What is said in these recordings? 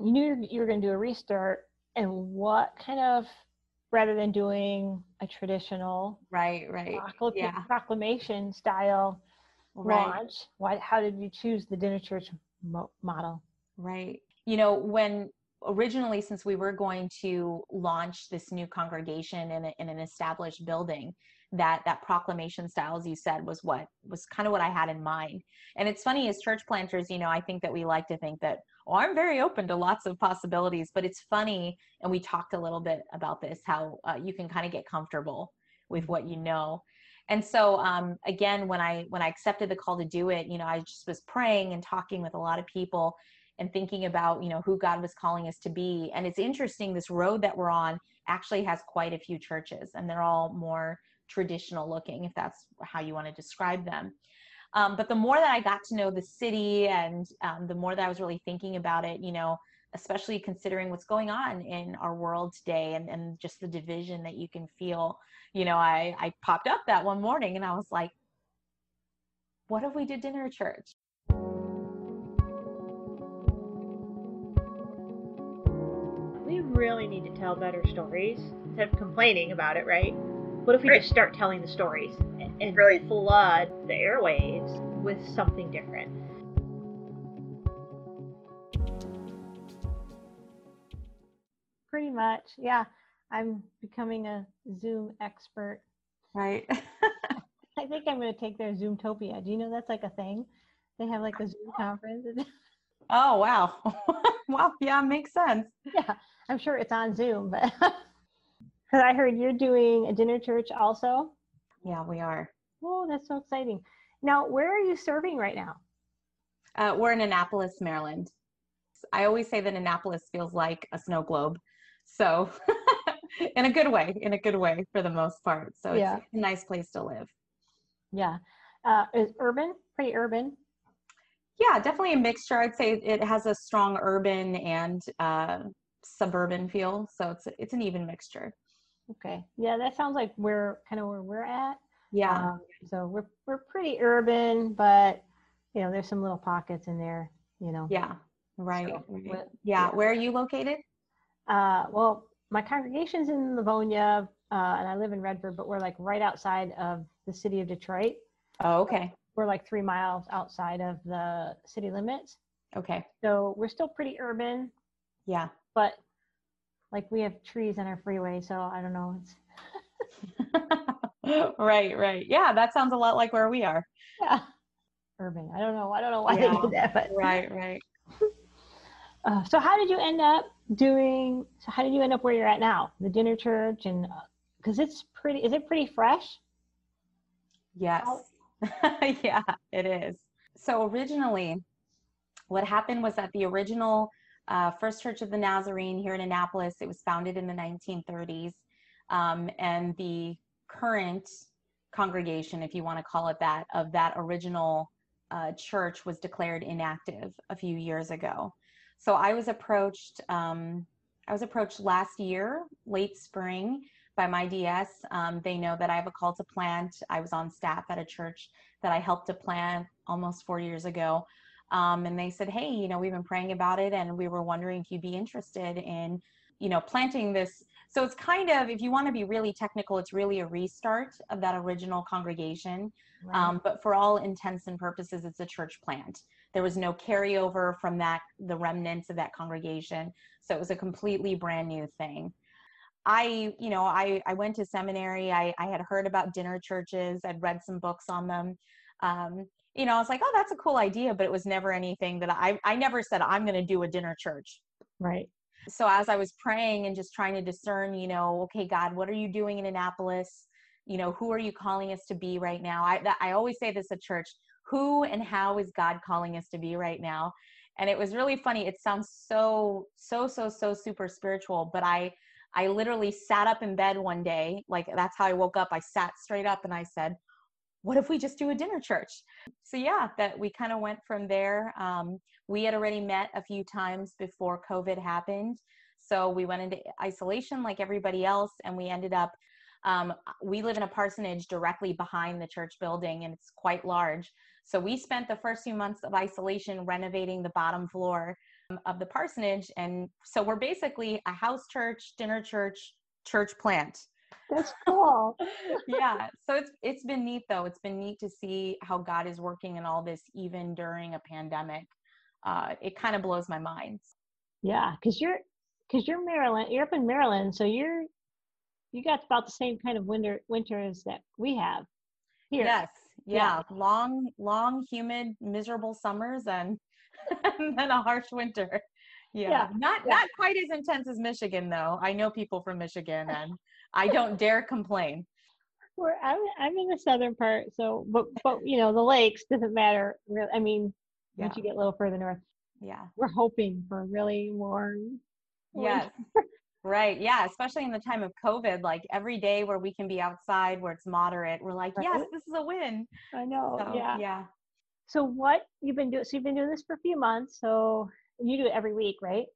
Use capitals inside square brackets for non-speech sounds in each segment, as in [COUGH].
you knew you were going to do a restart and what kind of rather than doing a traditional right right procl- yeah. proclamation style right. launch why how did you choose the dinner church mo- model right you know when originally since we were going to launch this new congregation in, a, in an established building that that proclamation style as you said was what was kind of what i had in mind. And it's funny as church planters you know i think that we like to think that oh i'm very open to lots of possibilities but it's funny and we talked a little bit about this how uh, you can kind of get comfortable with what you know. And so um, again when i when i accepted the call to do it you know i just was praying and talking with a lot of people and thinking about you know who god was calling us to be. And it's interesting this road that we're on actually has quite a few churches and they're all more traditional looking if that's how you want to describe them um, but the more that i got to know the city and um, the more that i was really thinking about it you know especially considering what's going on in our world today and, and just the division that you can feel you know I, I popped up that one morning and i was like what if we did dinner at church We really need to tell better stories instead of complaining about it, right? What if we right. just start telling the stories and, and really flood the airwaves with something different? Pretty much, yeah. I'm becoming a Zoom expert. Right. [LAUGHS] I think I'm going to take their Zoomtopia. Do you know that's like a thing? They have like a Zoom conference. [LAUGHS] oh wow, [LAUGHS] wow, yeah, makes sense. Yeah, I'm sure it's on Zoom, but because I heard you're doing a dinner church also. Yeah, we are. Oh, that's so exciting. Now, where are you serving right now? Uh, we're in Annapolis, Maryland. I always say that Annapolis feels like a snow globe. So, [LAUGHS] in a good way, in a good way for the most part. So, yeah. it's a nice place to live. Yeah. Uh, is urban, pretty urban? Yeah, definitely a mixture. I'd say it has a strong urban and uh, suburban feel. So it's it's an even mixture. Okay. Yeah, that sounds like we're kind of where we're at. Yeah. Um, so we're we're pretty urban, but you know, there's some little pockets in there. You know. Yeah. Right. So, yeah. yeah. Where are you located? Uh, well, my congregation's in Livonia, uh, and I live in Redford, but we're like right outside of the city of Detroit. Oh, okay. We're like three miles outside of the city limits. Okay. So we're still pretty urban. Yeah but like we have trees in our freeway, so I don't know. [LAUGHS] right, right. Yeah, that sounds a lot like where we are. Yeah. Urban. I don't know. I don't know why yeah. they did that, but right, right. [LAUGHS] Uh, so how did you end up doing so how did you end up where you're at now the dinner church and because uh, it's pretty is it pretty fresh yes [LAUGHS] yeah it is so originally what happened was that the original uh, First Church of the Nazarene here in Annapolis. It was founded in the 1930s. Um, and the current congregation, if you want to call it that, of that original uh, church was declared inactive a few years ago. So I was approached. Um, I was approached last year, late spring, by my DS. Um, they know that I have a call to plant. I was on staff at a church that I helped to plant almost four years ago. Um, and they said, hey, you know, we've been praying about it and we were wondering if you'd be interested in, you know, planting this. So it's kind of, if you want to be really technical, it's really a restart of that original congregation. Right. Um, but for all intents and purposes, it's a church plant. There was no carryover from that, the remnants of that congregation. So it was a completely brand new thing. I, you know, I, I went to seminary. I, I had heard about dinner churches. I'd read some books on them. Um, you know, I was like, oh, that's a cool idea, but it was never anything that I, I never said, I'm going to do a dinner church. Right. So as I was praying and just trying to discern, you know, okay, God, what are you doing in Annapolis? You know, who are you calling us to be right now? I, that, I always say this at church, who and how is God calling us to be right now? And it was really funny. It sounds so, so, so, so super spiritual, but I, I literally sat up in bed one day, like that's how I woke up. I sat straight up and I said, what if we just do a dinner church? So yeah, that we kind of went from there. Um, we had already met a few times before COVID happened. So we went into isolation like everybody else, and we ended up. Um, we live in a parsonage directly behind the church building, and it's quite large. So we spent the first few months of isolation renovating the bottom floor of the parsonage. And so we're basically a house church, dinner church, church plant. That's cool. [LAUGHS] yeah. So it's it's been neat though. It's been neat to see how God is working in all this even during a pandemic. Uh, it kind of blows my mind. Yeah, because you're because you're Maryland, you're up in Maryland, so you're you got about the same kind of winter winters that we have here. Yes. Yeah. yeah. Long, long, humid, miserable summers and, [LAUGHS] and then a harsh winter. Yeah. yeah. Not yeah. not quite as intense as Michigan though. I know people from Michigan and I don't [LAUGHS] dare complain. We're, I'm I'm in the southern part, so but but you know the lakes doesn't matter. Really, I mean, once you get a little further north, yeah, we're hoping for really warm. Yes, [LAUGHS] right. Yeah, especially in the time of COVID, like every day where we can be outside where it's moderate, we're like, right. yes, this is a win. I know. So, yeah. Yeah. So what you've been doing? So you've been doing this for a few months. So you do it every week, right?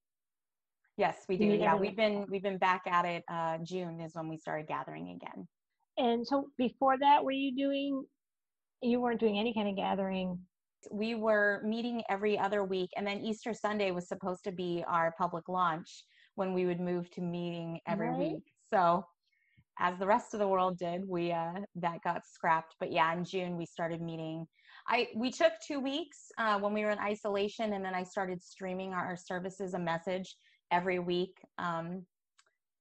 Yes, we do. Yeah, we've been we've been back at it. Uh, June is when we started gathering again. And so before that, were you doing? You weren't doing any kind of gathering. We were meeting every other week, and then Easter Sunday was supposed to be our public launch when we would move to meeting every right. week. So, as the rest of the world did, we uh, that got scrapped. But yeah, in June we started meeting. I we took two weeks uh, when we were in isolation, and then I started streaming our, services a message every week. Um,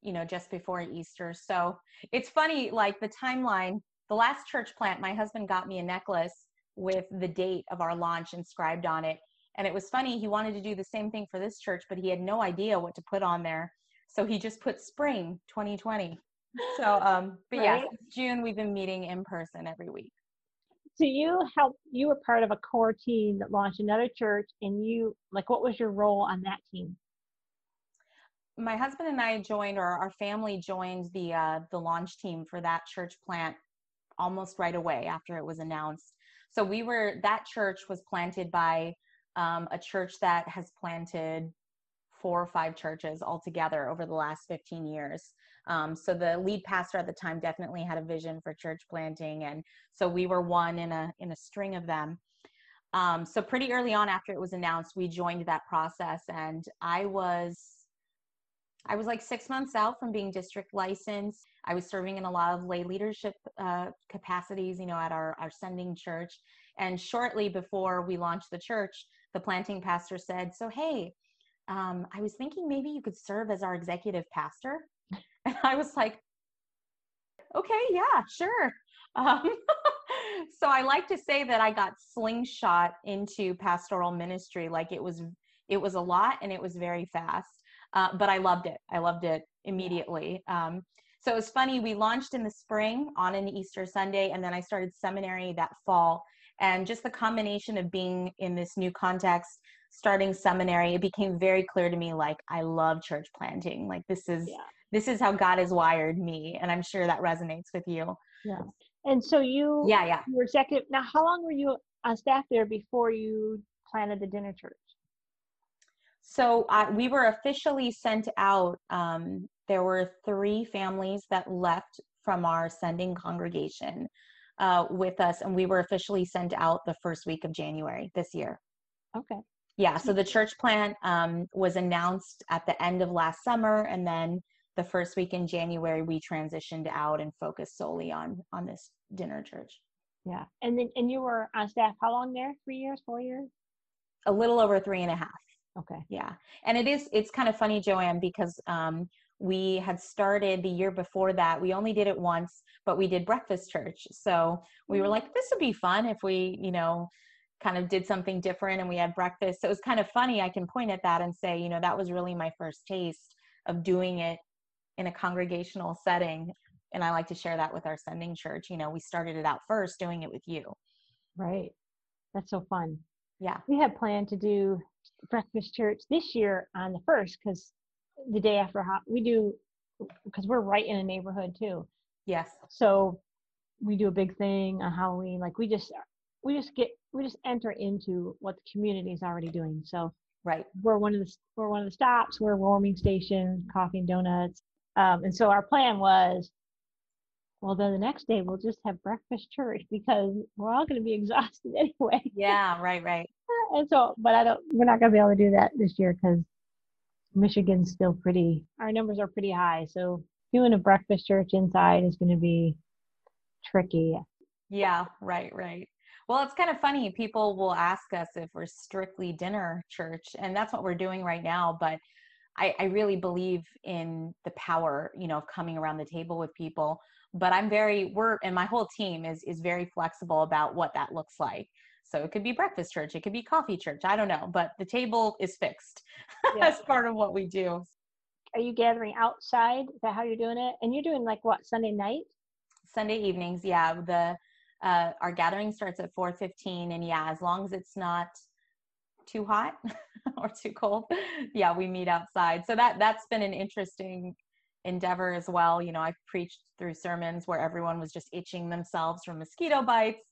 you know, just before Easter. So it's funny, like the timeline. The last church plant, my husband got me a necklace with the date of our launch inscribed on it. And it was funny, he wanted to do the same thing for this church, but he had no idea what to put on there. So he just put spring 2020. So, um, but right. yeah, June, we've been meeting in person every week. So you helped, you were part of a core team that launched another church, and you, like, what was your role on that team? My husband and I joined, or our family joined the uh, the launch team for that church plant almost right away after it was announced. So we were that church was planted by um, a church that has planted four or five churches altogether over the last 15 years. Um, so the lead pastor at the time definitely had a vision for church planting, and so we were one in a in a string of them. Um, so pretty early on after it was announced, we joined that process, and I was I was like six months out from being district licensed. I was serving in a lot of lay leadership uh, capacities, you know, at our our sending church. And shortly before we launched the church, the planting pastor said, So, hey, um, I was thinking maybe you could serve as our executive pastor. And I was like, Okay, yeah, sure. Um, [LAUGHS] so I like to say that I got slingshot into pastoral ministry. Like it was, it was a lot and it was very fast. Uh, but I loved it. I loved it immediately. Um, so it was funny. We launched in the spring on an Easter Sunday, and then I started seminary that fall and just the combination of being in this new context starting seminary it became very clear to me like i love church planting like this is yeah. this is how god has wired me and i'm sure that resonates with you yeah and so you yeah yeah you were executive now how long were you on staff there before you planted the dinner church so uh, we were officially sent out um, there were three families that left from our sending congregation uh, with us, and we were officially sent out the first week of January this year. Okay. Yeah, so the church plant um, was announced at the end of last summer, and then the first week in January we transitioned out and focused solely on on this dinner church. Yeah, and then and you were on staff how long there? Three years, four years? A little over three and a half. Okay. Yeah, and it is it's kind of funny, Joanne, because um, we had started the year before that. We only did it once, but we did breakfast church. So we were mm. like, this would be fun if we, you know, kind of did something different and we had breakfast. So it was kind of funny. I can point at that and say, you know, that was really my first taste of doing it in a congregational setting. And I like to share that with our sending church. You know, we started it out first doing it with you. Right. That's so fun. Yeah. We had planned to do breakfast church this year on the first because the day after we do because we're right in a neighborhood too. Yes. So we do a big thing on Halloween. Like we just we just get we just enter into what the community is already doing. So right, we're one of the we're one of the stops. We're a warming station, coffee and donuts. Um, and so our plan was, well, then the next day we'll just have breakfast church because we're all going to be [LAUGHS] exhausted anyway. Yeah, right, right. [LAUGHS] and so, but I don't. We're not gonna be able to do that this year because Michigan's still pretty. Our numbers are pretty high, so doing a breakfast church inside is going to be tricky. Yeah, right, right. Well, it's kind of funny. People will ask us if we're strictly dinner church, and that's what we're doing right now. But I, I really believe in the power, you know, of coming around the table with people. But I'm very, we're, and my whole team is is very flexible about what that looks like. So it could be breakfast church, it could be coffee church. I don't know, but the table is fixed [LAUGHS] yeah. as part of what we do. Are you gathering outside? Is that how you're doing it? And you're doing like what Sunday night? Sunday evenings, yeah. The uh, our gathering starts at 4:15, and yeah, as long as it's not too hot [LAUGHS] or too cold, yeah, we meet outside. So that that's been an interesting endeavor as well. You know, I've preached through sermons where everyone was just itching themselves from mosquito bites.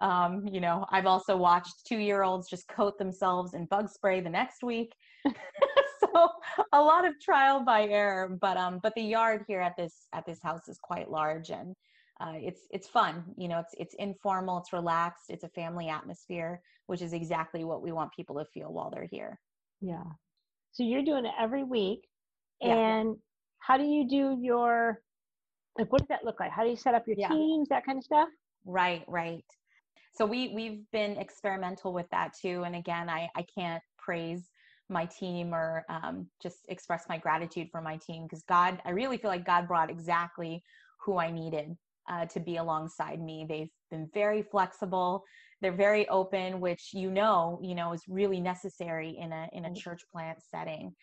Um, you know, I've also watched two year olds just coat themselves in bug spray the next week. [LAUGHS] [LAUGHS] so a lot of trial by error, but um, but the yard here at this at this house is quite large and uh, it's it's fun. You know, it's it's informal, it's relaxed, it's a family atmosphere, which is exactly what we want people to feel while they're here. Yeah. So you're doing it every week, and yeah. how do you do your like? What does that look like? How do you set up your yeah. teams? That kind of stuff. Right. Right. So we we've been experimental with that too. And again, I I can't praise my team or um, just express my gratitude for my team because God, I really feel like God brought exactly who I needed uh, to be alongside me. They've been very flexible. They're very open, which you know, you know, is really necessary in a in a church plant setting.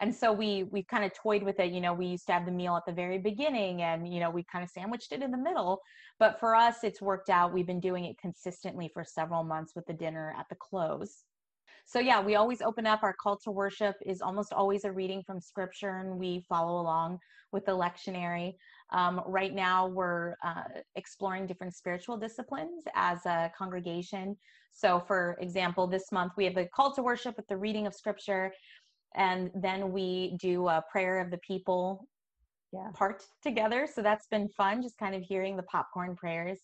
And so we we kind of toyed with it. You know, we used to have the meal at the very beginning, and you know, we kind of sandwiched it in the middle. But for us, it's worked out. We've been doing it consistently for several months with the dinner at the close so yeah we always open up our call to worship is almost always a reading from scripture and we follow along with the lectionary um, right now we're uh, exploring different spiritual disciplines as a congregation. So for example this month we have a call to worship with the reading of scripture and then we do a prayer of the people yeah. part together. So that's been fun just kind of hearing the popcorn prayers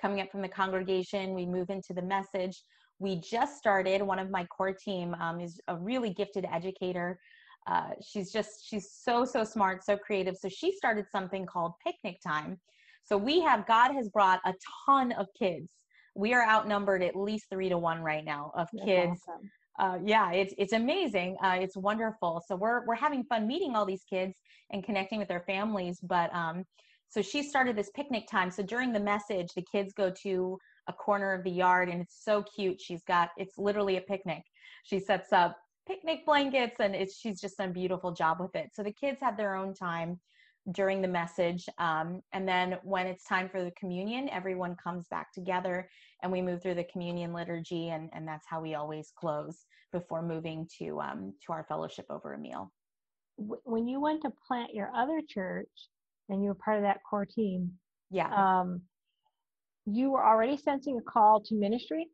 coming up from the congregation. We move into the message. We just started one of my core team um, is a really gifted educator uh, she's just she's so so smart so creative. So she started something called picnic time. So we have god has brought a ton of kids. We are outnumbered at least three to one right now of That's kids. awesome. uh, yeah it's it's amazing. Uh, it's wonderful. So we're we're having fun meeting all these kids and connecting with their families. But um so she started this picnic time. So during the message the kids go to a corner of the yard and it's so cute. She's got it's literally a picnic. She sets up picnic blankets and it's she's just done a beautiful job with it. So the kids have their own time during the message. Um, and then when it's time for the communion, everyone comes back together and we move through the communion liturgy and, and that's how we always close before moving to um, to our fellowship over a meal. When you went to plant your other church and you were part of that core team, yeah. Um, you were already sensing a call to ministry?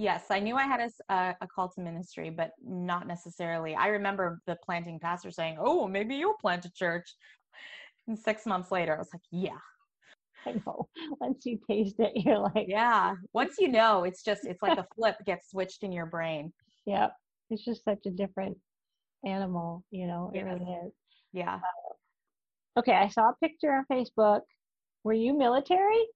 Yes, I knew I had a, a, call to ministry, but not necessarily. I remember the planting pastor saying, "Oh, maybe you'll plant a church." And six months later, I was like, "Yeah." I know. Once you taste it, you're like, "Yeah." Once you know, it's just it's like a flip gets switched in your brain. Yep, it's just such a different animal, you know. It really is. Yeah. Uh, okay, I saw a picture on Facebook. Were you military?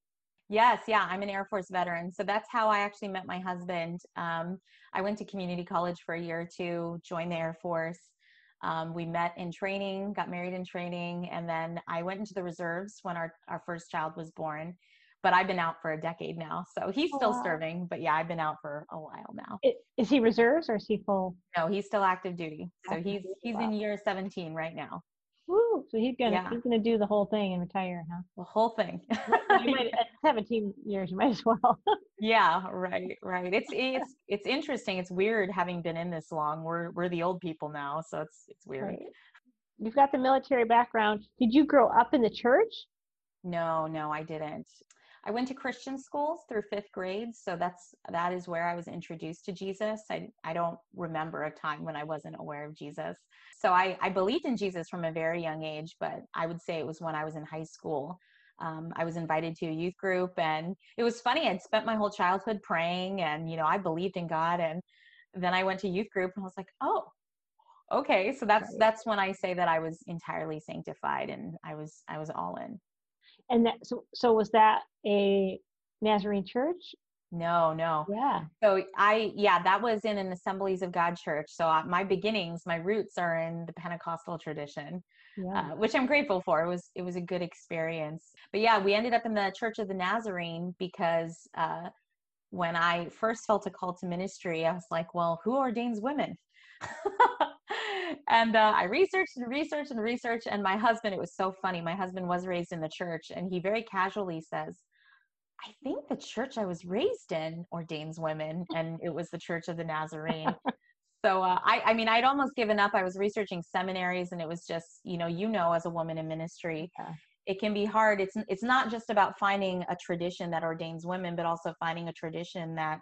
Yes, yeah, I'm an Air Force veteran. So that's how I actually met my husband. Um, I went to community college for a year or two, joined the Air Force. Um, we met in training, got married in training, and then I went into the reserves when our, our first child was born. But I've been out for a decade now. So he's still wow. serving, but yeah, I've been out for a while now. It, is he reserves or is he full? No, he's still active duty. So he's he's wow. in year 17 right now. Woo! So he's gonna yeah. he's gonna do the whole thing and retire, huh? The whole thing. you might [LAUGHS] at 17 years, you might as well. [LAUGHS] yeah, right, right. It's it's it's interesting. It's weird having been in this long. We're we're the old people now, so it's it's weird. Right. You've got the military background. Did you grow up in the church? No, no, I didn't. I went to Christian schools through fifth grade, so that's that is where I was introduced to Jesus. I I don't remember a time when I wasn't aware of Jesus. So I I believed in Jesus from a very young age, but I would say it was when I was in high school um, I was invited to a youth group, and it was funny. I'd spent my whole childhood praying, and you know, I believed in God, and then I went to youth group, and I was like, oh, okay. So that's that's when I say that I was entirely sanctified, and I was I was all in. And that so so was that a Nazarene church no, no. Yeah. So I, yeah, that was in an Assemblies of God church. So uh, my beginnings, my roots are in the Pentecostal tradition, yeah. uh, which I'm grateful for. It was, it was a good experience. But yeah, we ended up in the Church of the Nazarene because uh, when I first felt a call to ministry, I was like, well, who ordains women? [LAUGHS] and uh, I researched and researched and researched. And my husband, it was so funny. My husband was raised in the church, and he very casually says, I think the church I was raised in ordains women, [LAUGHS] and it was the Church of the Nazarene. so uh, I, I mean, I'd almost given up. I was researching seminaries, and it was just, you know, you know, as a woman in ministry, yeah. it can be hard. It's it's not just about finding a tradition that ordains women, but also finding a tradition that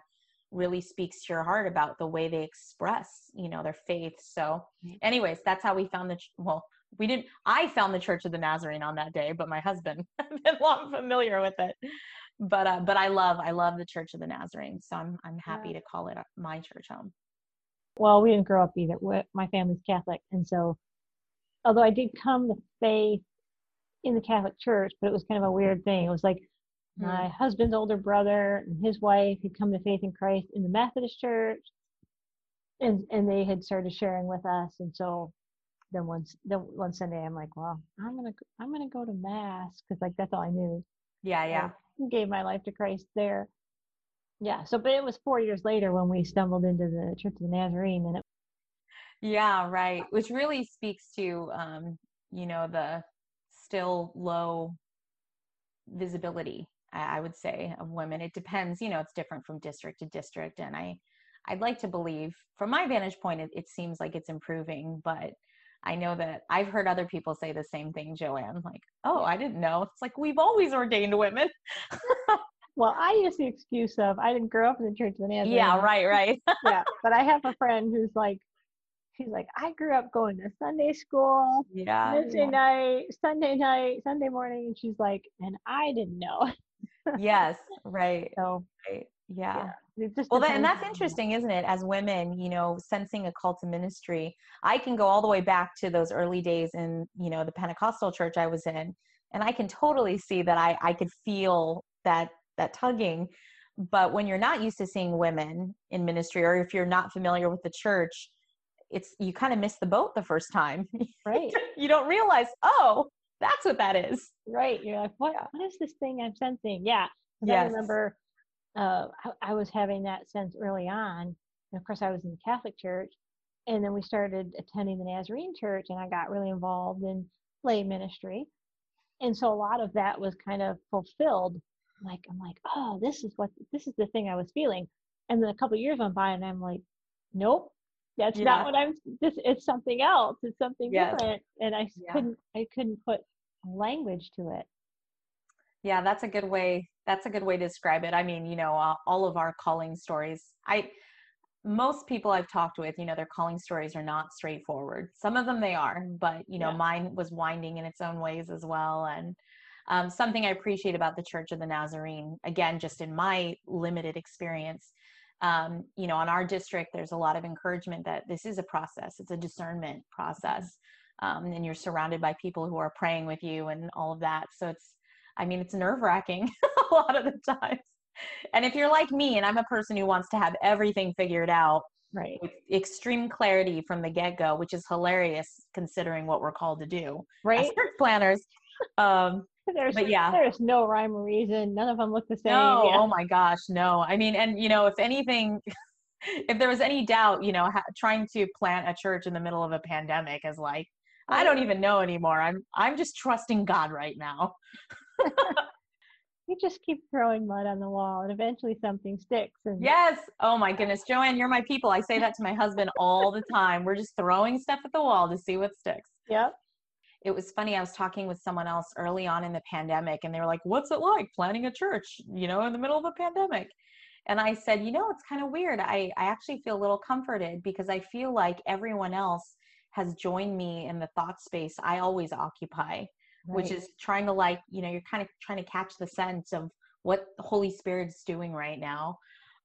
really speaks to your heart about the way they express, you know, their faith. So, anyways, that's how we found the well. We didn't. I found the Church of the Nazarene on that day, but my husband [LAUGHS] had been long familiar with it but uh, but I love I love the Church of the Nazarene, so I'm I'm happy yeah. to call it my church home. Well, we didn't grow up either. My family's Catholic, and so although I did come to faith in the Catholic Church, but it was kind of a weird thing. It was like my husband's older brother and his wife had come to faith in Christ in the Methodist Church, and and they had started sharing with us, and so then once then one Sunday I'm like, well, I'm gonna I'm gonna go to mass because like that's all I knew. Yeah, yeah gave my life to Christ there. Yeah. So, but it was four years later when we stumbled into the Church of the Nazarene, and it. Yeah, right. Which really speaks to, um, you know, the still low visibility. I, I would say of women. It depends. You know, it's different from district to district, and I, I'd like to believe, from my vantage point, it, it seems like it's improving, but I know that I've heard other people say the same thing, Joanne. Like, oh, I didn't know. It's like we've always ordained women. [LAUGHS] well, I use the excuse of I didn't grow up in the church of the Nazarene. Yeah, right, right. [LAUGHS] yeah, but I have a friend who's like, she's like, I grew up going to Sunday school, yeah, Wednesday yeah. night, Sunday night, Sunday morning, and she's like, and I didn't know. [LAUGHS] yes, right. So, right. yeah. yeah well that, and that's interesting isn't it as women you know sensing a call to ministry i can go all the way back to those early days in you know the pentecostal church i was in and i can totally see that i i could feel that that tugging but when you're not used to seeing women in ministry or if you're not familiar with the church it's you kind of miss the boat the first time [LAUGHS] right you don't realize oh that's what that is right you're like what what is this thing i'm sensing yeah yes. i remember uh, I, I, was having that sense early on. And of course, I was in the Catholic Church, and then we started attending the Nazarene Church, and I got really involved in lay ministry, and so a lot of that was kind of fulfilled. Like I'm like, oh, this is what this is the thing I was feeling, and then a couple years went by, and I'm like, nope, that's yeah. not what I'm. This it's something else. It's something yes. different, and I yeah. couldn't I couldn't put language to it. Yeah, that's a good way that's a good way to describe it. I mean, you know, uh, all of our calling stories. I most people I've talked with, you know, their calling stories are not straightforward. Some of them they are, but you know, yeah. mine was winding in its own ways as well. And um, something I appreciate about the Church of the Nazarene, again, just in my limited experience, um, you know, on our district, there's a lot of encouragement that this is a process. It's a discernment process, um, and you're surrounded by people who are praying with you and all of that. So it's I mean, it's nerve wracking [LAUGHS] a lot of the times. And if you're like me and I'm a person who wants to have everything figured out right. with extreme clarity from the get go, which is hilarious considering what we're called to do right. as church planters. Um, there's, but yeah, there's no rhyme or reason. None of them look the same. No, yeah. oh my gosh, no. I mean, and you know, if anything, [LAUGHS] if there was any doubt, you know, ha- trying to plant a church in the middle of a pandemic is like, I don't even know anymore. I'm I'm just trusting God right now. you just keep throwing mud on the wall and eventually something sticks and yes. Oh my goodness. Joanne you're my people. I say that to my husband all the time. We're just throwing stuff at the wall to see what sticks. Yep. It was funny. I was talking with someone else early on in the pandemic and they were like what's it like planning a church you know in the middle of a pandemic? And i said you know it's kind of weird. I i actually feel a little comforted because i feel like everyone else has joined me in the thought space i always occupy right. which is trying to like, you know, you're kind of trying to catch the sense of what the Holy Spirit's doing right now.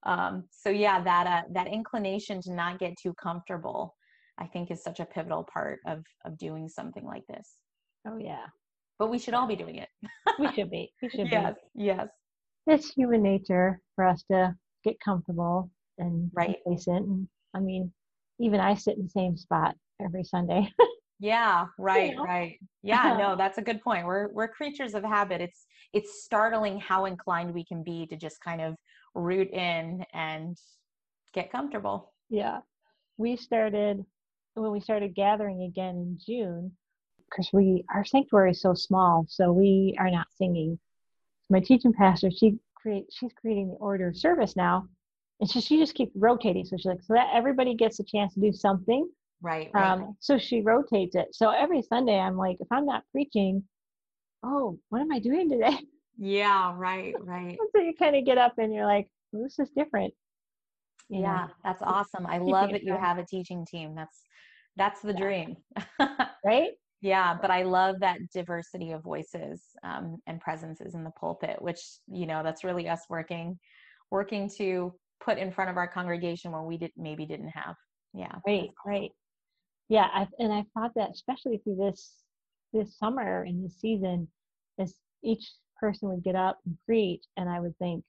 Um, so yeah, that uh, that inclination to not get too comfortable, I think, is such a pivotal part of of doing something like this. Oh yeah, but we should all be doing it. we should be. We should [LAUGHS] yes, be. Yes. It's human nature for us to get comfortable and right. complacent. And I mean, even I sit in the same spot every Sunday. [LAUGHS] yeah, right, you know? right. Yeah, [LAUGHS] no, that's a good point. We're we're creatures of habit. It's it's startling how inclined we can be to just kind of root in and get comfortable. Yeah. We started when we started gathering again in June because we our sanctuary is so small, so we are not singing. My teaching pastor, she create she's creating the order of service now, and so she just keeps rotating. So she's like, so that everybody gets a chance to do something. Right. right. Um, so she rotates it. So every Sunday, I'm like, if I'm not preaching, oh, what am I doing today? [LAUGHS] Yeah. Right. Right. so you kind of get up and you're like, well, this is different. You yeah, know? that's awesome. I love that you have a teaching team. That's that's the yeah. dream. [LAUGHS] right? Yeah, but I love that diversity of voices um, and presences in the pulpit, which you know that's really us working, working to put in front of our congregation where we did maybe didn't have. Yeah. Right. Right. Yeah, I, and I thought that especially through this this summer and this season, as each person would get up and preach, and I would think,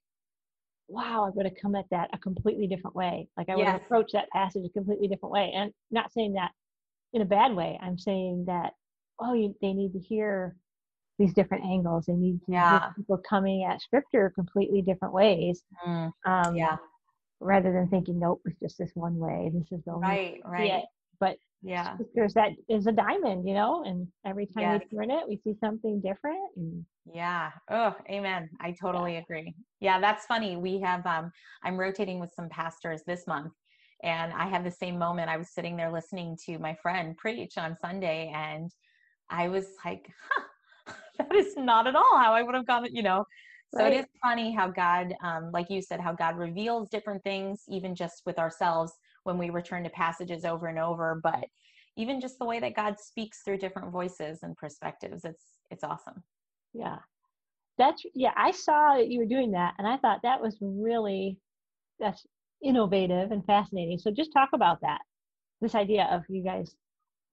wow, I would have come at that a completely different way. Like I would have approached that passage a completely different way. And not saying that in a bad way. I'm saying that, oh, you, they need to hear these different angles. They need to yeah. people coming at scripture completely different ways. Mm. Um, yeah. Rather than thinking, nope, it's just this one way. This is the only right, right. But yeah, there's that is a diamond, you know, and every time yes. we turn it, we see something different. And yeah. Oh, amen. I totally yeah. agree. Yeah, that's funny. We have um I'm rotating with some pastors this month and I had the same moment. I was sitting there listening to my friend preach on Sunday and I was like, huh, [LAUGHS] that is not at all how I would have gone, you know. So right. it is funny how God, um, like you said, how God reveals different things, even just with ourselves when we return to passages over and over. But even just the way that God speaks through different voices and perspectives, it's it's awesome. Yeah. That's yeah, I saw that you were doing that and I thought that was really that's innovative and fascinating. So just talk about that. This idea of you guys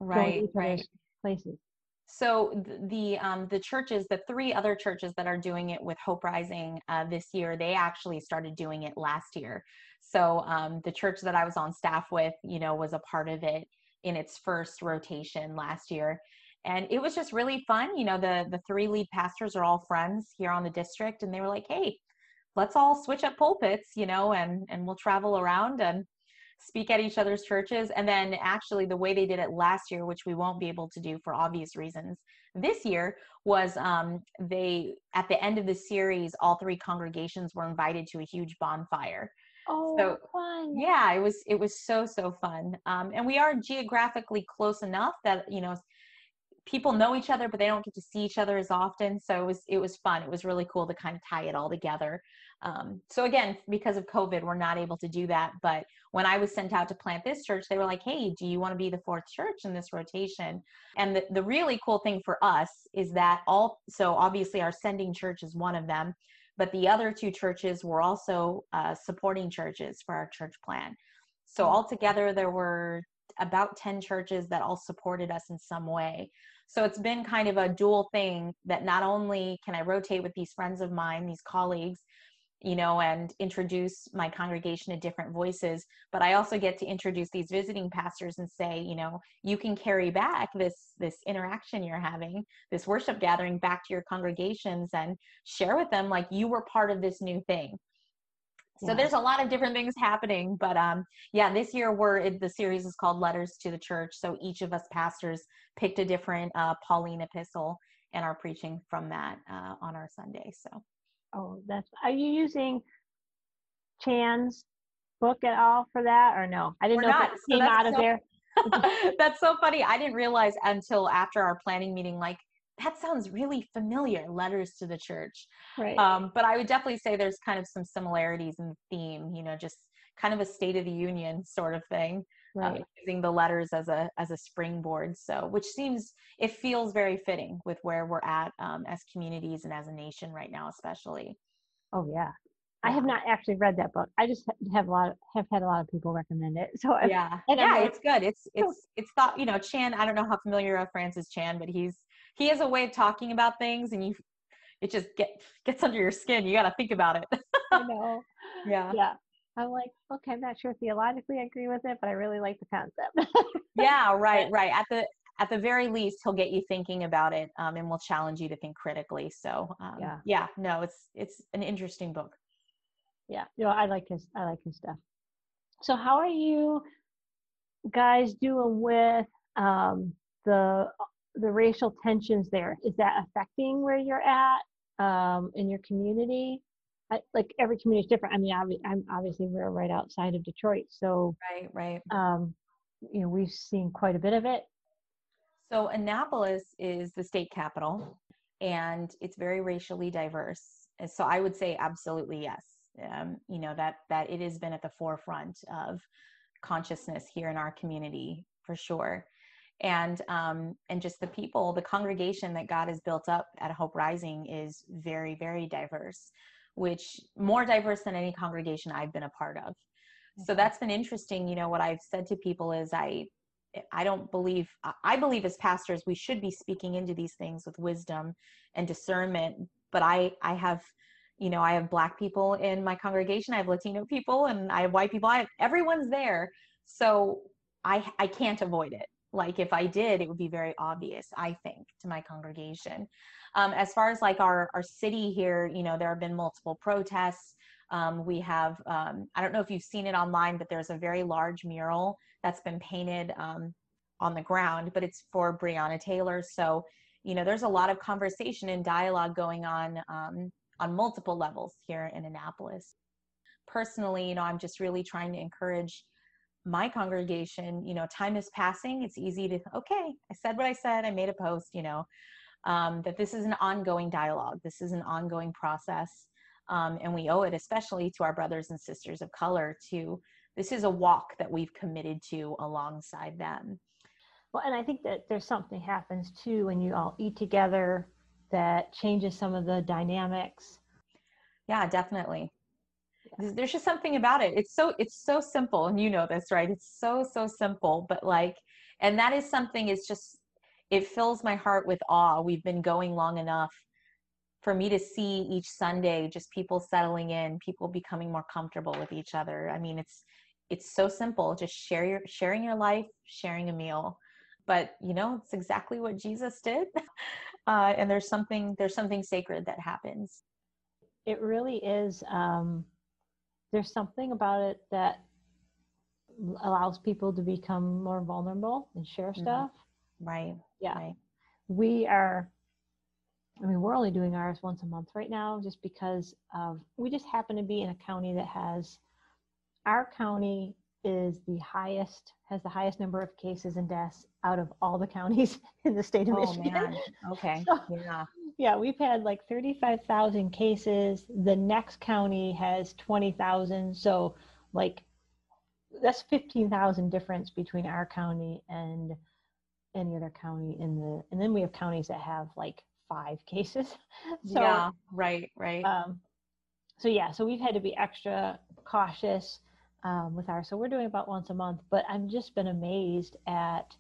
right, right. places. So the um, the churches, the three other churches that are doing it with Hope Rising uh, this year, they actually started doing it last year. So um, the church that I was on staff with, you know, was a part of it in its first rotation last year. And it was just really fun you know the the three lead pastors are all friends here on the district and they were like hey let's all switch up pulpits you know and and we'll travel around and speak at each other's churches. And then actually the way they did it last year which we won't be able to do for obvious reasons this year was um, they at the end of the series all three congregations were invited to a huge bonfire Oh, so, fun. Yeah, it was it was so so fun. Um, and we are geographically close enough that you know people know each other but they don't get to see each other as often so it was it was fun it was really cool to kind of tie it all together um, so again because of covid we're not able to do that but when i was sent out to plant this church they were like hey do you want to be the fourth church in this rotation and the, the really cool thing for us is that all so obviously our sending church is one of them but the other two churches were also uh, supporting churches for our church plan. So altogether there were about 10 churches that all supported us in some way. So it's been kind of a dual thing that not only can I rotate with these friends of mine, these colleagues, you know, and introduce my congregation to different voices, but I also get to introduce these visiting pastors and say, you know, you can carry back this this interaction you're having, this worship gathering back to your congregations and share with them like you were part of this new thing. So yeah. there's a lot of different things happening but um yeah this year we're the series is called letters to the church. So each of us pastors picked a different uh, pauline epistle and are preaching from that uh, on our sunday. So oh that's are you using chan's book at all for that or no? I didn't we're know not. if it came so out of there. [LAUGHS] That's so funny. I didn't realize until after our planning meeting like that sounds really familiar letters to the church. Right. Um, but i would definitely say there's kind of some similarities in the theme you know just kind of a state of the union sort of thing right. using the letters as a as a springboard. So, which seems it feels very fitting with where we're at um, as communities and as a nation right now, especially. Oh yeah. I have not actually read that book. I just have a lot of, have had a lot of people recommend it. [LAUGHS] So yeah, and yeah, like, it's good. It's it's it's thought. You know, Chan. I don't know how familiar are Francis Chan, but he's he has a way of talking about things, and you it just get gets under your skin. You got to think about it. I [LAUGHS] know. Yeah. Yeah. I'm like, okay, I'm not sure theologically I agree with it, but I really like the concept. yeah, [LAUGHS] right, right. At the at the very least, he'll get you thinking about it, um, and will challenge you to think critically. So, um, yeah, yeah, no, it's it's an interesting book. Yeah, you know, I like his I like his stuff. So, how are you guys doing with um, the the racial tensions there? Is that affecting where you're at um, in your community? I, like every community is different. I mean, obvi- I'm obviously we're right outside of Detroit, so right, right. Um, you know, we've seen quite a bit of it. So Annapolis is the state capital, and it's very racially diverse. And so I would say absolutely yes. Um, you know that that it has been at the forefront of consciousness here in our community for sure and um, and just the people the congregation that god has built up at hope rising is very very diverse which more diverse than any congregation I've been a part of. So mm-hmm. that's been interesting. You know, what I've said to people is I I don't believe I believe as pastors we should be speaking into these things with wisdom and discernment, but I I have you know, I have black people in my congregation, I have Latino people and I have white people. I have everyone's there. So I I can't avoid it. Like if I did, it would be very obvious, I think, to my congregation. Um, as far as like our, our city here, you know, there have been multiple protests. Um, we have, um, I don't know if you've seen it online, but there's a very large mural that's been painted um, on the ground, but it's for Breonna Taylor. So, you know, there's a lot of conversation and dialogue going on um, on multiple levels here in Annapolis. Personally, you know, I'm just really trying to encourage my congregation, you know, time is passing. It's easy to, okay, I said what I said, I made a post, you know, um, that this is an ongoing dialogue, this is an ongoing process. Um, and we owe it, especially to our brothers and sisters of color, to this is a walk that we've committed to alongside them. Well, and I think that there's something happens too when you all eat together that changes some of the dynamics. Yeah, definitely. There's just something about it. It's so it's so simple, and you know this, right? It's so so simple, but like, and that is something. It's just it fills my heart with awe. We've been going long enough for me to see each Sunday just people settling in, people becoming more comfortable with each other. I mean, it's it's so simple. Just share your sharing your life, sharing a meal. But you know, it's exactly what Jesus did. [LAUGHS] Uh, and there's something there's something sacred that happens. It really is. Um, there's something about it that allows people to become more vulnerable and share mm-hmm. stuff. Right. Yeah. Right. We are, I mean, we're only doing ours once a month right now just because of, we just happen to be in a county that has, our county is the highest, has the highest number of cases and deaths out of all the counties [LAUGHS] in the state of oh, Michigan. Man. Okay. [LAUGHS] so, yeah. Yeah, we've had like 35,000 cases. The next county has 20,000. So, like, that's 15,000 difference between our county and any other county in the and then we have counties that have like five [LAUGHS] cases so yeah right right um so yeah so we've had to be extra cautious um, with ours so we're doing about once a month but i've just been amazed at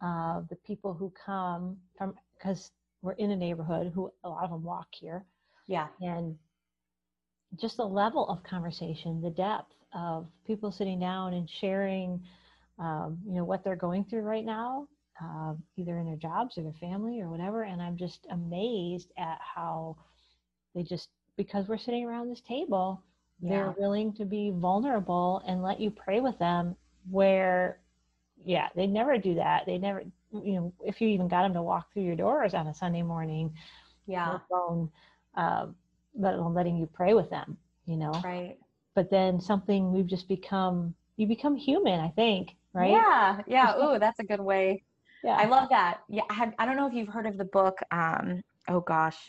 uh, the people who come from because we're in a neighborhood who a lot of them walk here yeah and just the level of conversation the depth of people sitting down and sharing um, you know what they're going through right now uh, either in their jobs or their family or whatever. And I'm just amazed at how they just, because we're sitting around this table, yeah. they're willing to be vulnerable and let you pray with them where, yeah, they never do that. They never, you know, if you even got them to walk through your doors on a Sunday morning, yeah, alone, uh, let alone letting you pray with them, you know, right. But then something we've just become, you become human, I think, right? Yeah, yeah. Ooh, that's a good way yeah i love that yeah i have i don't know if you've heard of the book um oh gosh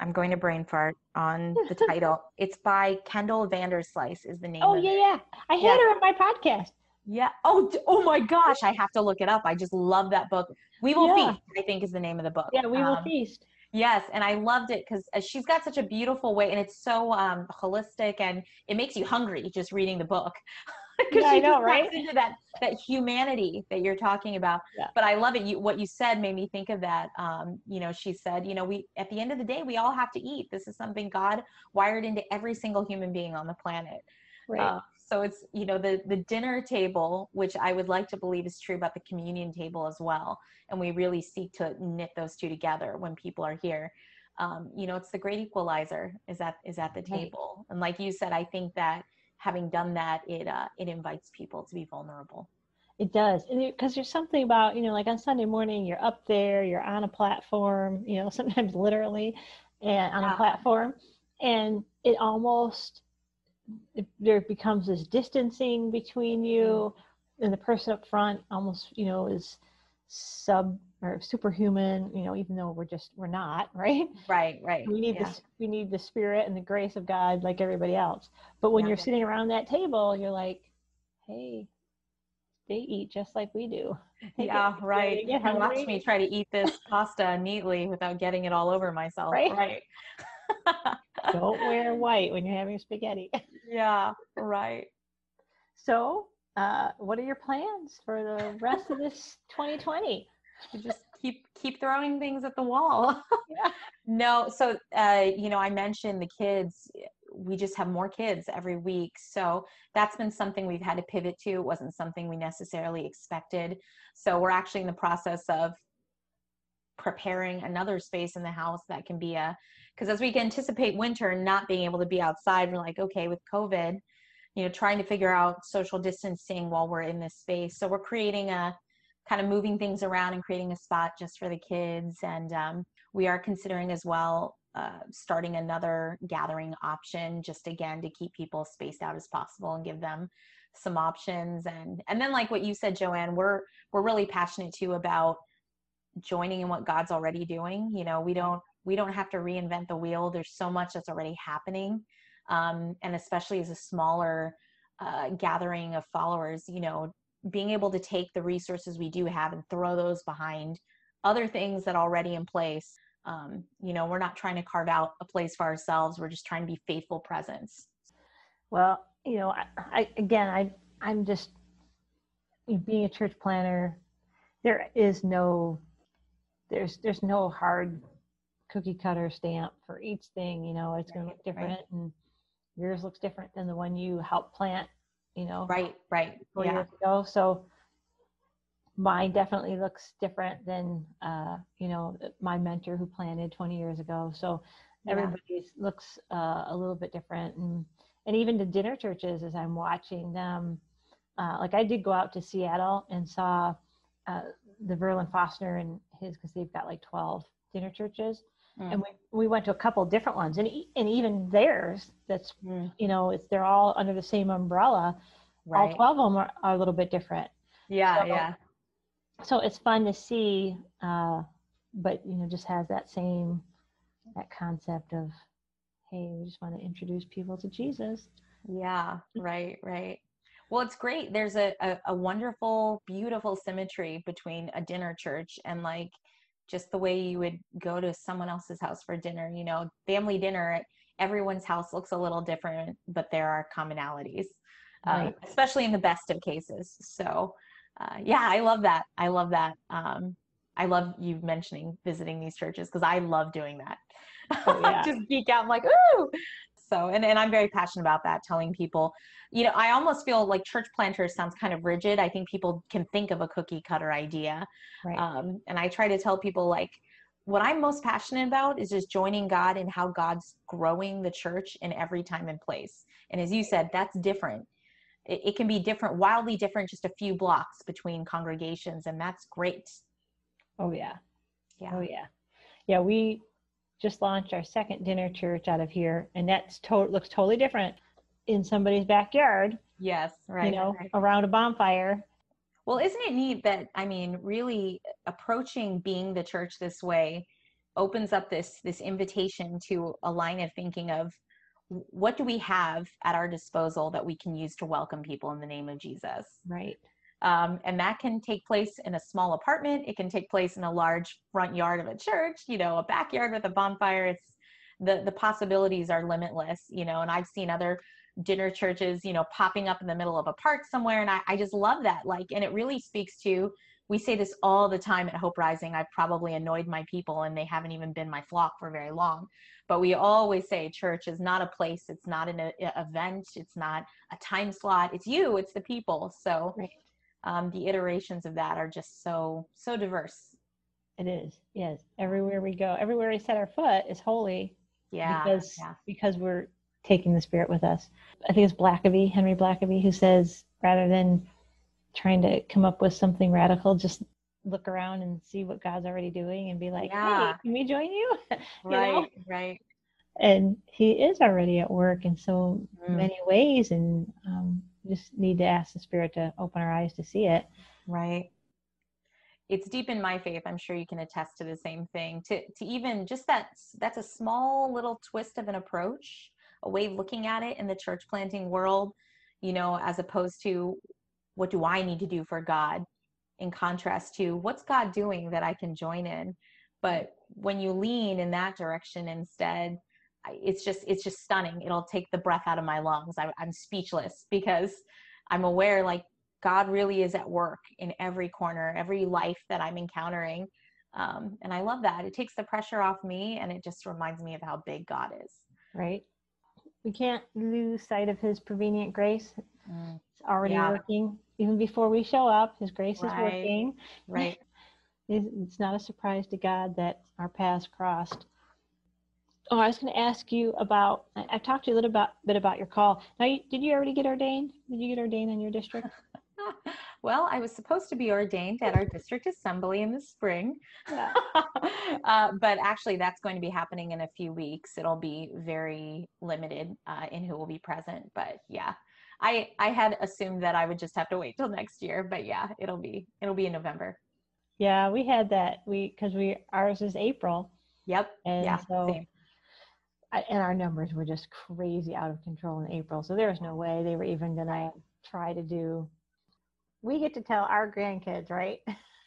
i'm going to brain fart on the [LAUGHS] title it's by kendall vanderslice is the name oh yeah it. yeah i had yeah. her on my podcast Yeah. Oh, oh my gosh, I have to look it up. I just love that book. We will yeah. feast. I think is the name of the book. Yeah, we will um, feast. Yes, and I loved it because uh, she's got such a beautiful way, and it's so um, holistic, and it makes you hungry just reading the book. [LAUGHS] Because yeah, she I know, right? into that that humanity that you're talking about. Yeah. But I love it. You what you said made me think of that. Um, you know, she said, you know, we at the end of the day, we all have to eat. This is something God wired into every single human being on the planet. Right. Uh, so it's you know the the dinner table, which I would like to believe is true about the communion table as well. And we really seek to knit those two together when people are here. Um, you know, it's the great equalizer is that is at the table. And like you said, I think that having done that, it uh, it invites people to be vulnerable. It does, because there's something about you know, like on Sunday morning, you're up there, you're on a platform, you know, [LAUGHS] sometimes literally, and on yeah. a platform, and it almost there becomes this distancing between you and the person up front. Almost, you know, is sub or superhuman you know even though we're just we're not [LAUGHS] right? Right right we need yeah. this we need the spirit and the grace of god like everybody else. But when yeah. you're sitting around that table you're like hey they eat just like we do. They [LAUGHS] yeah get, right. You can watch me try to eat this pasta neatly without getting it all over myself right. right [LAUGHS] don't wear white when you're having spaghetti [LAUGHS] yeah right so uh, what are your plans for the rest of this [LAUGHS] 2020 just keep keep throwing things at the wall. [LAUGHS] yeah. No, so uh, you know, I mentioned the kids. We just have more kids every week, so that's been something we've had to pivot to. It wasn't something we necessarily expected. So we're actually in the process of preparing another space in the house that can be a because as we anticipate winter not being able to be outside, we're like, okay, with COVID, you know, trying to figure out social distancing while we're in this space. So we're creating a kind of moving things around and creating a spot just for the kids. And um, we are considering as well uh, starting another gathering option, just again to keep people spaced out as possible and give them some options. And and then like what you said, Joanne, we're we're really passionate too about joining in what God's already doing. You know, we don't we don't have to reinvent the wheel. There's so much that's already happening, um, and especially as a smaller uh, gathering of followers, you know, being able to take the resources we do have and throw those behind other things that are already in place um, you know we're not trying to carve out a place for ourselves we're just trying to be faithful presence well you know I, I again i i'm just being a church planter there is no there's there's no hard cookie cutter stamp for each thing you know it's going to look different right. and yours looks different than the one you helped plant you know right right four yeah. years ago so mine definitely looks different than uh, you know my mentor who planted 20 years ago so everybody's yeah. looks uh, a little bit different and and even the dinner churches as i'm watching them uh, like i did go out to seattle and saw uh, the Verlon Fosner and his because they've got like 12 dinner churches Mm. And we, we went to a couple different ones and, and even theirs that's, mm. you know, it's, they're all under the same umbrella. Right. All 12 of them are, are a little bit different. Yeah. So, yeah. So it's fun to see, uh, but you know, just has that same, that concept of, Hey, we just want to introduce people to Jesus. Yeah. Right. Right. Well, it's great. There's a, a, a, wonderful, beautiful symmetry between a dinner church and like just the way you would go to someone else's house for dinner you know family dinner everyone's house looks a little different but there are commonalities um, right. especially in the best of cases so uh, yeah i love that i love that um, i love you mentioning visiting these churches because i love doing that oh, [LAUGHS] yeah. just geek out i'm like ooh so and, and i'm very passionate about that telling people you know i almost feel like church planters sounds kind of rigid. I think people can think of a cookie cutter idea. Right. um, and i try to tell people like what i'm most passionate about is just joining god and how god's growing the church in every time and place. And as you said that's different. It, it can be different wildly different just a few blocks between congregations and that's great. Oh yeah. Yeah. Oh yeah. Yeah we just launched our second dinner church out of here, and that's to- looks totally different in somebody's backyard. Yes, right. You know, right. around a bonfire. Well, isn't it neat that I mean, really approaching being the church this way opens up this this invitation to a line of thinking of what do we have at our disposal that we can use to welcome people in the name of Jesus? Right. Um, and that can take place in a small apartment. It can take place in a large front yard of a church, you know, a backyard with a bonfire. It's the, the possibilities are limitless, you know, and I've seen other dinner churches, you know, popping up in the middle of a park somewhere. And I, I just love that. Like, and it really speaks to, we say this all the time at Hope Rising. I've probably annoyed my people and they haven't even been my flock for very long. But we always say church is not a place, it's not an a, event, it's not a time slot. It's you, it's the people. So right um, the iterations of that are just so so diverse it is yes everywhere we go everywhere we set our foot is holy yeah because yeah. because we're taking the spirit with us i think it's blackaby henry blackaby who says rather than trying to come up with something radical just look around and see what god's already doing and be like yeah. hey can we join you, [LAUGHS] you right know? right and he is already at work in so mm. many ways and um, just need to ask the spirit to open our eyes to see it. Right. It's deep in my faith. I'm sure you can attest to the same thing. To to even just that that's a small little twist of an approach a way of looking at it in the church planting world you know as opposed to what do i need to do for god in contrast to what's god doing that i can join in? But when you lean in that direction instead it's just it's just stunning. It'll take the breath out of my lungs. I, i'm speechless because i'm aware like god really is at work in every corner every life that i'm encountering. Um, and i love that. It takes the pressure off me and it just reminds me of how big god is. Right. We can't lose sight of his prevenient grace. Mm. it's already yeah. working. Even before we show up his grace right. is working. Right. [LAUGHS] It's not a surprise to god that our paths crossed Oh, I was going to ask you about. I, have talked to you a little bit, bit about your call. Now, you, did you already get ordained? Did you get ordained in your district? [LAUGHS] well, I was supposed to be ordained at our district assembly in the spring, yeah. [LAUGHS] uh, but actually, that's going to be happening in a few weeks. It'll be very limited uh, in who will be present, but yeah. I, I had assumed that I would just have to wait till next year, but yeah, it'll be it'll be in November. Yeah, we had that we because we ours is April. Yep. And yeah, so same and our numbers were just crazy out of control in April. So there was no way they were even going to try to do. We get to tell our grandkids, right?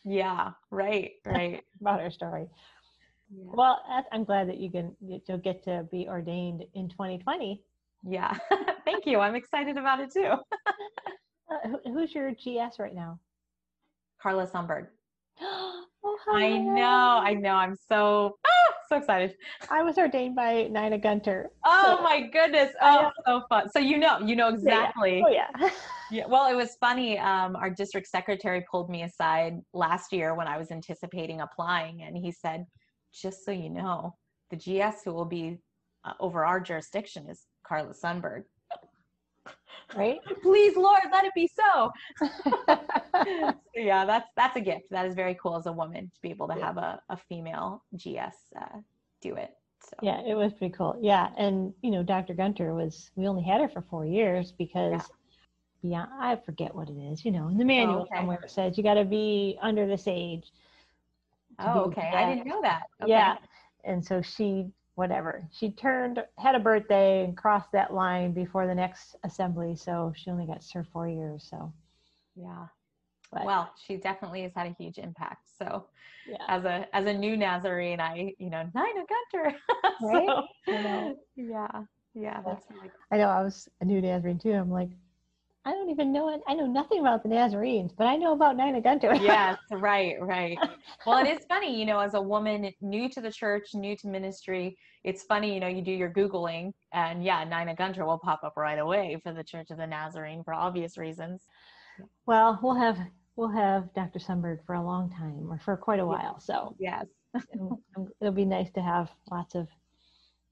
Yeah, right, [LAUGHS] right. about our story. Yeah. Well, I'm glad that you can you'll get to be ordained in 2020. Yeah, [LAUGHS] thank you. I'm excited about it too. [LAUGHS] uh, who's your GS right now? Carla Sunberg. [GASPS] oh, I know, I know. I'm so so excited. I was ordained by Nina Gunter. Oh so. my goodness. Oh, so fun. So you know, you know exactly. Oh yeah. [LAUGHS] yeah. Well, it was funny. Um, our district secretary pulled me aside last year when I was anticipating applying, and he said, "Just so you know, the GS who will be uh, over our jurisdiction is Carla Sunberg." Right? [LAUGHS] Please, Lord, let it be so. so. [LAUGHS] Yeah, that's that's a gift. That is very cool as a woman to be able to yeah. have a, a female GS uh, do it. So. Yeah, it was pretty cool. Yeah, and you know, Dr. Gunter was. We only had her for four years because. Yeah. Beyond, I forget what it is. You know, in the manual oh, okay. somewhere it says you got to be under this age. Oh, okay. I didn't know that. Okay. Yeah, and so she whatever. She turned, had a birthday and crossed that line before the next assembly. So she only got served four years. So, yeah. But, well, she definitely has had a huge impact. So, yeah. as a as a new Nazarene, I you know Nina Gunter. [LAUGHS] right. So, you know, yeah, yeah. That's really cool. I know I was a new Nazarene too. I'm like, I don't even know it. I know nothing about the Nazarenes, but I know about Nina Gunter. [LAUGHS] yes, right, right. Well, it is funny, you know, as a woman new to the church, new to ministry, it's funny, you know, you do your Googling and yeah, Nina Gunter will pop up right away for the Church of the Nazarene for obvious reasons. Well, we'll have we'll have Dr. Sunberg for a long time or for quite a while. So yes, [LAUGHS] it'll be nice to have lots of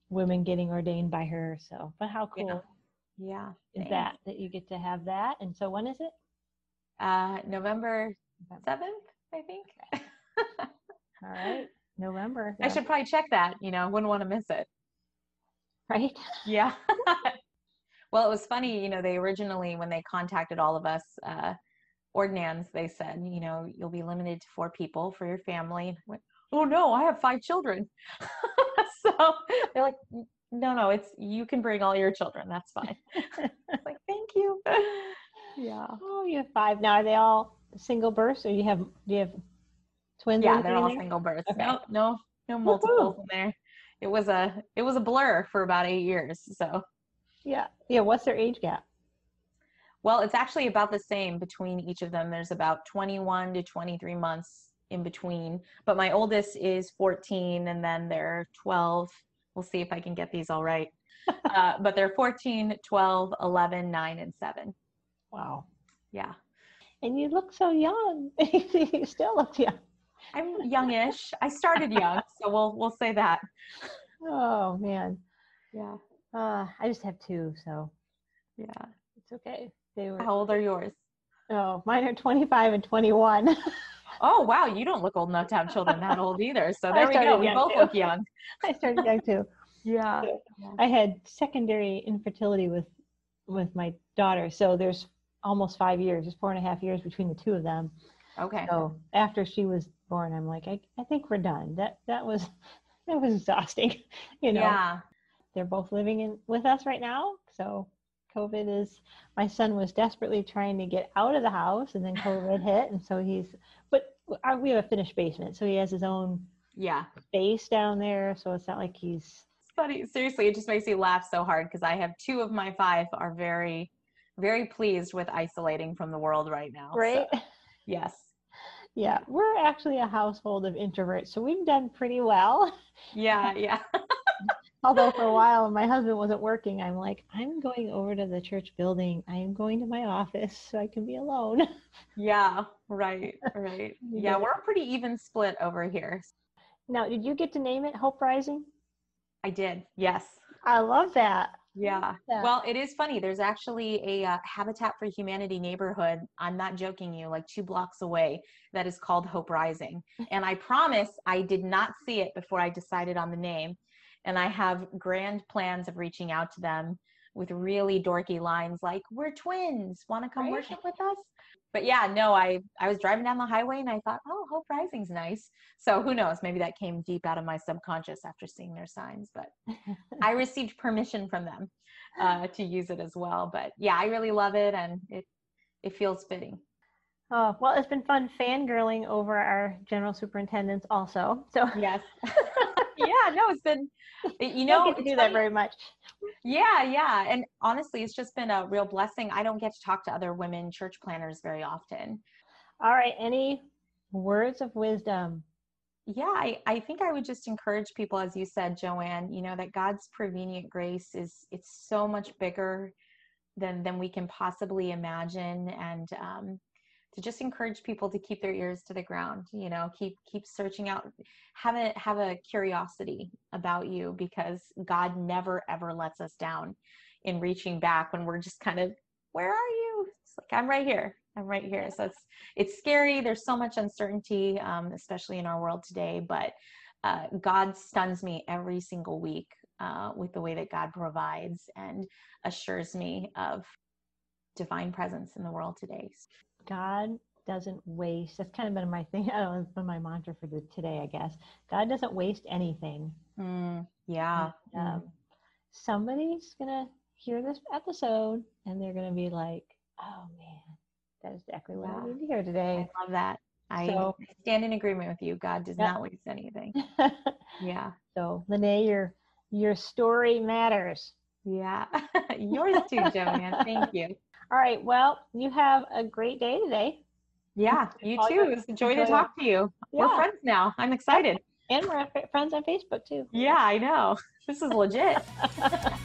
women getting ordained by her. So, but how cool. Yeah yeah is that that you get to have that and so when is it? Uh november 7th i think. All right november yeah. i should probably check that you know wouldn't want to miss it. Right? Yeah. [LAUGHS] Well it was funny you know they originally when they contacted all of us uh ordinands they said you know you'll be limited to four people for your family. Went, oh no i have five children. [LAUGHS] So they're like no, no, it's you can bring all your children. That's fine. like, thank you. [LAUGHS] Yeah. Oh, you have five now. Are they all single births, or you have do you have twins? Yeah, they're all there? single births. Okay. No, no, no multiples Woo-hoo. in there. It was a it was a blur for about eight years. So. Yeah. Yeah. What's their age gap? Well, it's actually about the same between each of them. There's about 21 to 23 months in between. But my oldest is 14, and then they're 12. We'll see if I can get these all right. uh, but they're 14, 12, 11, 9, and 7. Wow. Yeah. And you look so young. [LAUGHS] you still look young. I'm youngish. I started young, so we'll we'll say that. Oh man. Yeah. Uh, I just have two, so yeah, it's okay. They were. How old are yours? Oh, mine are 25 and 21. [LAUGHS] oh wow, you don't look old enough to have children that old either. So [LAUGHS] there we go. We both too. look young. [LAUGHS] I started young too. [LAUGHS] Yeah. I had secondary infertility with with my daughter, so there's almost five years. There's four and a half years between the two of them. Okay. So after she was born, I'm like, I, I think we're done. That that was that was exhausting. You know. Yeah. They're both living in with us right now, so COVID is, my son was desperately trying to get out of the house and then COVID hit. And so he's, but we have a finished basement. So he has his own yeah space down there. So it's not like he's. It's funny. Seriously, it just makes me laugh so hard because I have two of my five are very, very pleased with isolating from the world right now. Right. So, yes. Yeah, we're actually a household of introverts, so we've done pretty well. Yeah, [LAUGHS] yeah. [LAUGHS] Although for a while my husband wasn't working, I'm like, I'm going over to the church building. I am going to my office so I can be alone. [LAUGHS] Yeah, right, right. [LAUGHS] yeah, we're a pretty even split over here. Now, did you get to name it Hope Rising? I did, yes. I love that. Yeah. That. Well, it is funny. There's actually a uh, Habitat for Humanity neighborhood. I'm not joking you, like two blocks away, that is called Hope Rising. And I promise I did not see it before I decided on the name and I have grand plans of reaching out to them with really dorky lines like "We're twins, want to come right. worship with us?" But yeah, no, I I was driving down the highway and I thought, "Oh, Hope Rising's nice." So who knows? Maybe that came deep out of my subconscious after seeing their signs. But [LAUGHS] I received permission from them uh, to use it as well. But yeah, I really love it, and it it feels fitting. Oh, well, it's been fun fangirling over our general superintendents also. So yes. [LAUGHS] yeah, no, it's been, you know, don't get to do that very much. Yeah, yeah, and honestly, it's just been a real blessing. I don't get to talk to other women church planters very often. All right, any words of wisdom? Yeah, I, I think I would just encourage people, as you said, Joanne, you know, that God's prevenient grace is it's so much bigger than than we can possibly imagine. And um, to just encourage people to keep their ears to the ground you know keep keep searching out have a have a curiosity about you because god never ever lets us down in reaching back when we're just kind of where are you? It's like i'm right here. I'm right here. So it's it's scary. There's so much uncertainty um, especially in our world today but uh, god stuns me every single week uh, with the way that god provides and assures me of divine presence in the world today God doesn't waste. That's kind of been my thing. [LAUGHS] Know, it's been my mantra for the, today, I guess. God doesn't waste anything. Mm, yeah. And, um, somebody's gonna hear this episode and they're gonna be like, "Oh man, that is exactly what. I need to hear today." I love that. I so, stand in agreement with you. God does yeah. not waste anything. [LAUGHS] yeah. So, Lene, your your story matters. Yeah. [LAUGHS] Yours too, Joanne. Thank you. All right. Well, you have a great day today. Yeah, you too. It was a joy to talk to you. Yeah. We're friends now. I'm excited. And we're friends on Facebook too. Yeah, I know. This is legit. [LAUGHS]